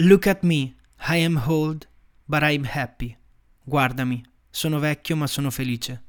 Look at me, I am old, but I'm happy. Guardami, sono vecchio ma sono felice.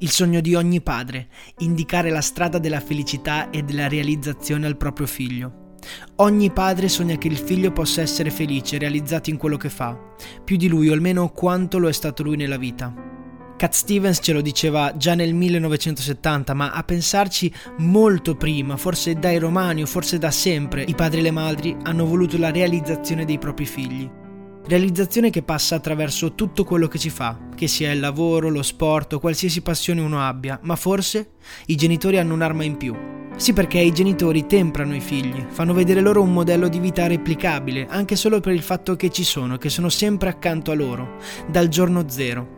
Il sogno di ogni padre, indicare la strada della felicità e della realizzazione al proprio figlio. Ogni padre sogna che il figlio possa essere felice, realizzato in quello che fa, più di lui o almeno quanto lo è stato lui nella vita. Cat Stevens ce lo diceva già nel 1970, ma a pensarci molto prima, forse dai romani o forse da sempre, i padri e le madri hanno voluto la realizzazione dei propri figli. Realizzazione che passa attraverso tutto quello che ci fa, che sia il lavoro, lo sport o qualsiasi passione uno abbia, ma forse i genitori hanno un'arma in più. Sì perché i genitori temprano i figli, fanno vedere loro un modello di vita replicabile, anche solo per il fatto che ci sono, che sono sempre accanto a loro, dal giorno zero.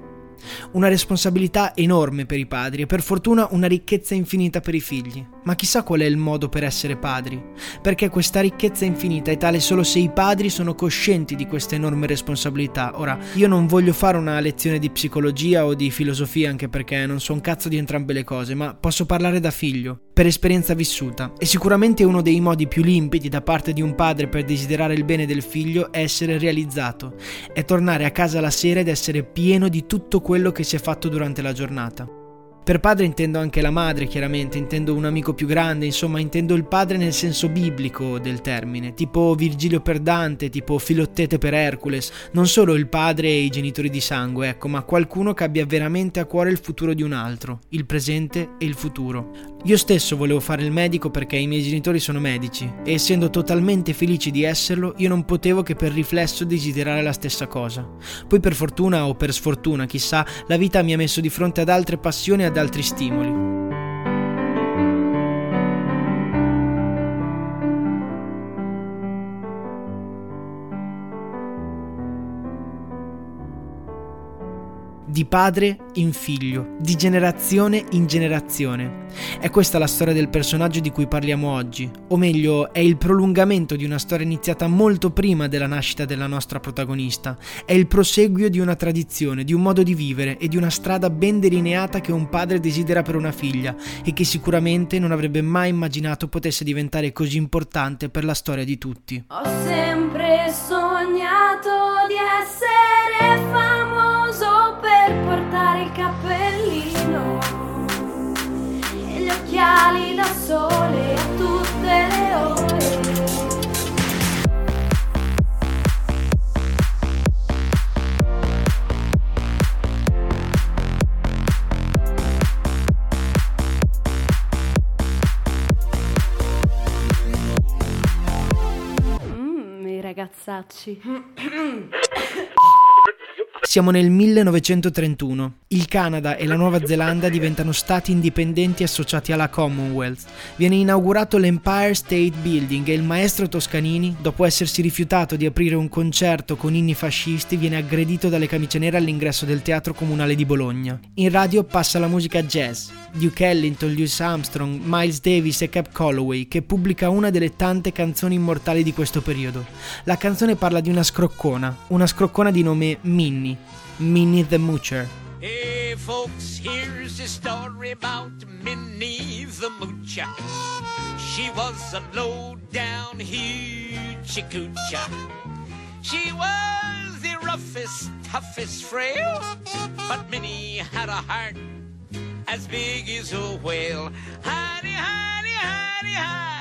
Una responsabilità enorme per i padri e per fortuna una ricchezza infinita per i figli. Ma chissà qual è il modo per essere padri, perché questa ricchezza infinita è tale solo se i padri sono coscienti di questa enorme responsabilità. Ora, io non voglio fare una lezione di psicologia o di filosofia anche perché non so un cazzo di entrambe le cose, ma posso parlare da figlio, per esperienza vissuta. E sicuramente uno dei modi più limpidi da parte di un padre per desiderare il bene del figlio è essere realizzato, è tornare a casa la sera ed essere pieno di tutto quello che si è fatto durante la giornata. Per padre intendo anche la madre, chiaramente, intendo un amico più grande, insomma intendo il padre nel senso biblico del termine, tipo Virgilio per Dante, tipo Filottete per Hercules, non solo il padre e i genitori di sangue, ecco, ma qualcuno che abbia veramente a cuore il futuro di un altro, il presente e il futuro. Io stesso volevo fare il medico perché i miei genitori sono medici e essendo totalmente felici di esserlo, io non potevo che per riflesso desiderare la stessa cosa. Poi per fortuna o per sfortuna, chissà, la vita mi ha messo di fronte ad altre passioni e ad altri stimoli. Di padre in figlio, di generazione in generazione. È questa la storia del personaggio di cui parliamo oggi, o meglio, è il prolungamento di una storia iniziata molto prima della nascita della nostra protagonista, è il proseguio di una tradizione, di un modo di vivere e di una strada ben delineata che un padre desidera per una figlia e che sicuramente non avrebbe mai immaginato potesse diventare così importante per la storia di tutti. Ho sempre sognato di essere cappellino e gli occhiali da sole a tutte le ore. Mmm, i ragazzacci. Siamo nel 1931. Il Canada e la Nuova Zelanda diventano stati indipendenti associati alla Commonwealth. Viene inaugurato l'Empire State Building e il maestro Toscanini, dopo essersi rifiutato di aprire un concerto con inni fascisti, viene aggredito dalle camicie nere all'ingresso del Teatro Comunale di Bologna. In radio passa la musica jazz. Duke Ellington, Louis Armstrong, Miles Davis e Cap Calloway, che pubblica una delle tante canzoni immortali di questo periodo. La canzone parla di una scroccona, una scroccona di nome Minnie, Minnie the Moocher. Hey, folks, here's a story about Minnie the Moocher. She was a low down hoochie coocher. She was the roughest, toughest frail, but Minnie had a heart as big as a whale. Honey, honey, honey, hi.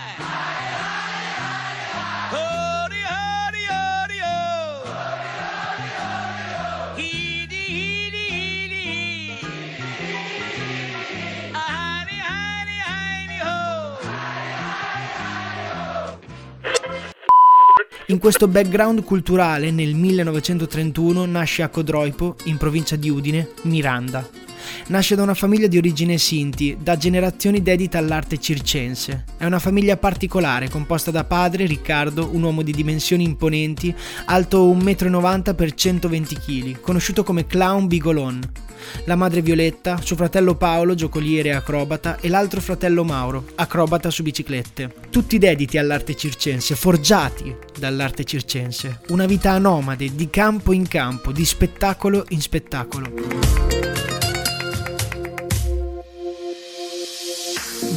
In questo background culturale, nel 1931 nasce a Codroipo, in provincia di Udine, Miranda. Nasce da una famiglia di origine Sinti, da generazioni dedita all'arte circense. È una famiglia particolare, composta da padre, Riccardo, un uomo di dimensioni imponenti, alto 1,90 m per 120 kg, conosciuto come Clown Bigolon. La madre Violetta, suo fratello Paolo, giocoliere e acrobata, e l'altro fratello Mauro, acrobata su biciclette. Tutti dediti all'arte circense, forgiati dall'arte circense. Una vita nomade, di campo in campo, di spettacolo in spettacolo.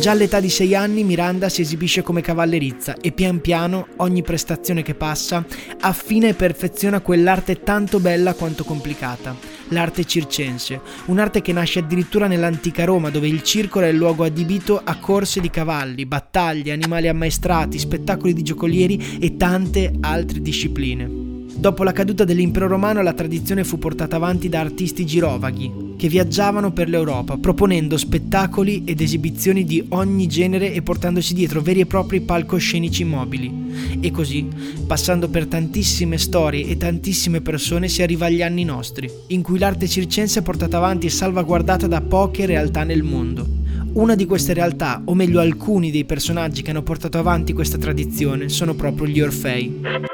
Già all'età di 6 anni Miranda si esibisce come cavallerizza e pian piano, ogni prestazione che passa, affina e perfeziona quell'arte tanto bella quanto complicata, l'arte circense, un'arte che nasce addirittura nell'antica Roma dove il circolo è il luogo adibito a corse di cavalli, battaglie, animali ammaestrati, spettacoli di giocolieri e tante altre discipline. Dopo la caduta dell'impero romano la tradizione fu portata avanti da artisti girovaghi, che viaggiavano per l'Europa, proponendo spettacoli ed esibizioni di ogni genere e portandosi dietro veri e propri palcoscenici mobili. E così, passando per tantissime storie e tantissime persone, si arriva agli anni nostri, in cui l'arte circense è portata avanti e salvaguardata da poche realtà nel mondo. Una di queste realtà, o meglio alcuni dei personaggi che hanno portato avanti questa tradizione, sono proprio gli Orfei.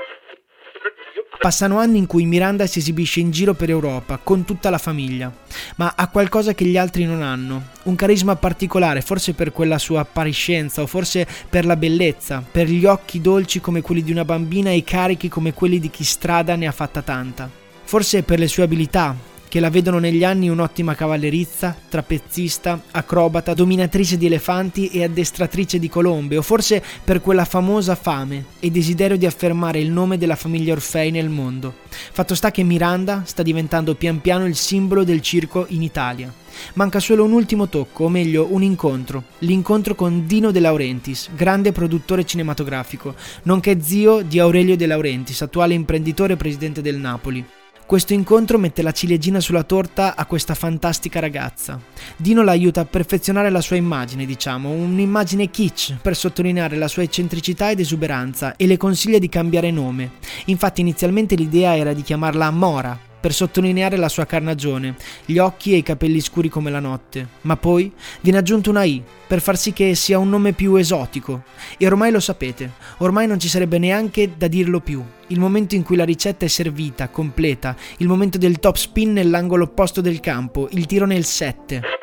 Passano anni in cui Miranda si esibisce in giro per Europa con tutta la famiglia, ma ha qualcosa che gli altri non hanno, un carisma particolare, forse per quella sua appariscenza o forse per la bellezza, per gli occhi dolci come quelli di una bambina e carichi come quelli di chi strada ne ha fatta tanta. Forse per le sue abilità, che la vedono negli anni un'ottima cavallerizza, trapezzista, acrobata, dominatrice di elefanti e addestratrice di colombe, o forse per quella famosa fame e desiderio di affermare il nome della famiglia Orfei nel mondo. Fatto sta che Miranda sta diventando pian piano il simbolo del circo in Italia. Manca solo un ultimo tocco, o meglio un incontro, l'incontro con Dino De Laurentiis, grande produttore cinematografico, nonché zio di Aurelio De Laurentiis, attuale imprenditore e presidente del Napoli. Questo incontro mette la ciliegina sulla torta a questa fantastica ragazza. Dino la aiuta a perfezionare la sua immagine, diciamo, un'immagine kitsch per sottolineare la sua eccentricità ed esuberanza e le consiglia di cambiare nome. Infatti inizialmente l'idea era di chiamarla Mora, per sottolineare la sua carnagione, gli occhi e i capelli scuri come la notte, ma poi viene aggiunto una I per far sì che sia un nome più esotico. E ormai lo sapete, ormai non ci sarebbe neanche da dirlo più. Il momento in cui la ricetta è servita, completa, il momento del top spin nell'angolo opposto del campo, il tiro nel 7.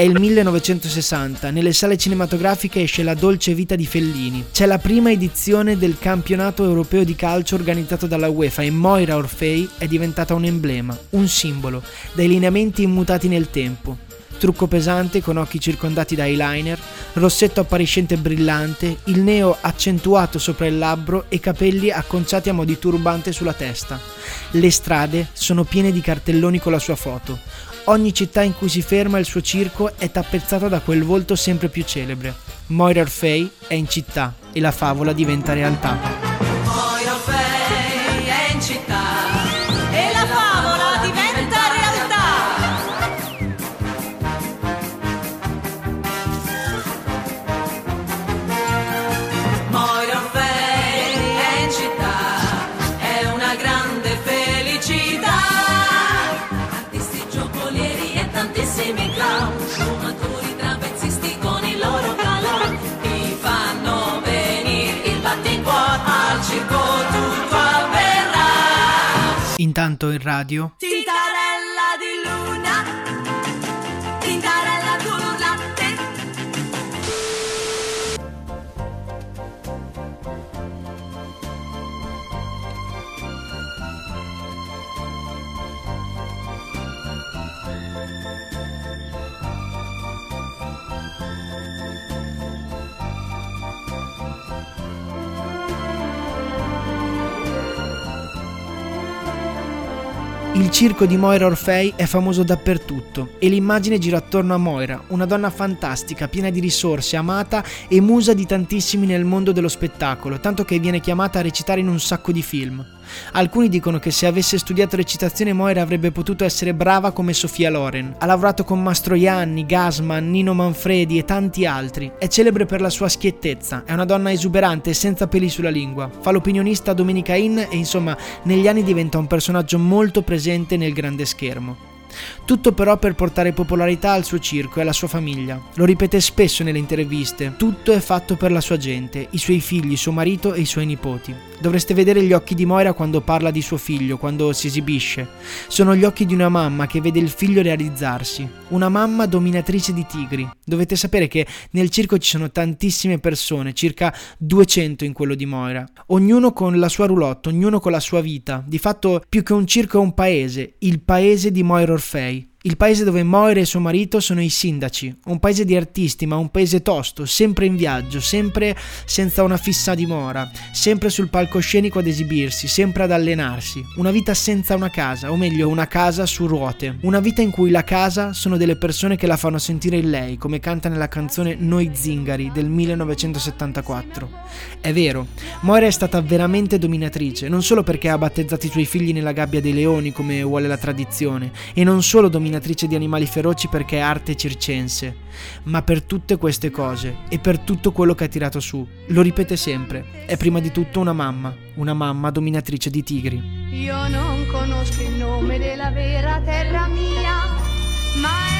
È il 1960, nelle sale cinematografiche esce La dolce vita di Fellini. C'è la prima edizione del campionato europeo di calcio organizzato dalla UEFA e Moira Orfei è diventata un emblema, un simbolo, dai lineamenti immutati nel tempo. Trucco pesante con occhi circondati da eyeliner, rossetto appariscente brillante, il neo accentuato sopra il labbro e capelli acconciati a mo' di turbante sulla testa. Le strade sono piene di cartelloni con la sua foto. Ogni città in cui si ferma il suo circo è tappezzata da quel volto sempre più celebre. Moira Orfei è in città e la favola diventa realtà. Intanto in radio. Tintarella di luna, tintarella turlante. Il circo di Moira Orfei è famoso dappertutto e l'immagine gira attorno a Moira, una donna fantastica, piena di risorse, amata e musa di tantissimi nel mondo dello spettacolo, tanto che viene chiamata a recitare in un sacco di film. Alcuni dicono che se avesse studiato recitazione Moira avrebbe potuto essere brava come Sofia Loren. Ha lavorato con Mastroianni, Gasman, Nino Manfredi e tanti altri. È celebre per la sua schiettezza, è una donna esuberante e senza peli sulla lingua. Fa l'opinionista a Domenica Inn e insomma negli anni diventa un personaggio molto presente nel grande schermo. Tutto però per portare popolarità al suo circo e alla sua famiglia. Lo ripete spesso nelle interviste, tutto è fatto per la sua gente, i suoi figli, suo marito e i suoi nipoti. Dovreste vedere gli occhi di Moira quando parla di suo figlio, quando si esibisce. Sono gli occhi di una mamma che vede il figlio realizzarsi. Una mamma dominatrice di tigri. Dovete sapere che nel circo ci sono tantissime persone, circa 200 in quello di Moira. Ognuno con la sua roulotte, ognuno con la sua vita. Di fatto, più che un circo è un paese, il paese di Moira Orfei. Il paese dove Moira e suo marito sono i sindaci, un paese di artisti, ma un paese tosto, sempre in viaggio, sempre senza una fissa dimora, sempre sul palcoscenico ad esibirsi, sempre ad allenarsi. Una vita senza una casa, o meglio, una casa su ruote. Una vita in cui la casa sono delle persone che la fanno sentire in lei, come canta nella canzone Noi Zingari del 1974. È vero, Moira è stata veramente dominatrice, non solo perché ha battezzato i suoi figli nella gabbia dei leoni, come vuole la tradizione, e non solo dominatrice dominatrice di animali feroci perché è arte circense, ma per tutte queste cose e per tutto quello che ha tirato su. Lo ripete sempre, è prima di tutto una mamma, una mamma dominatrice di tigri. Io non conosco il nome della vera terra mia, ma è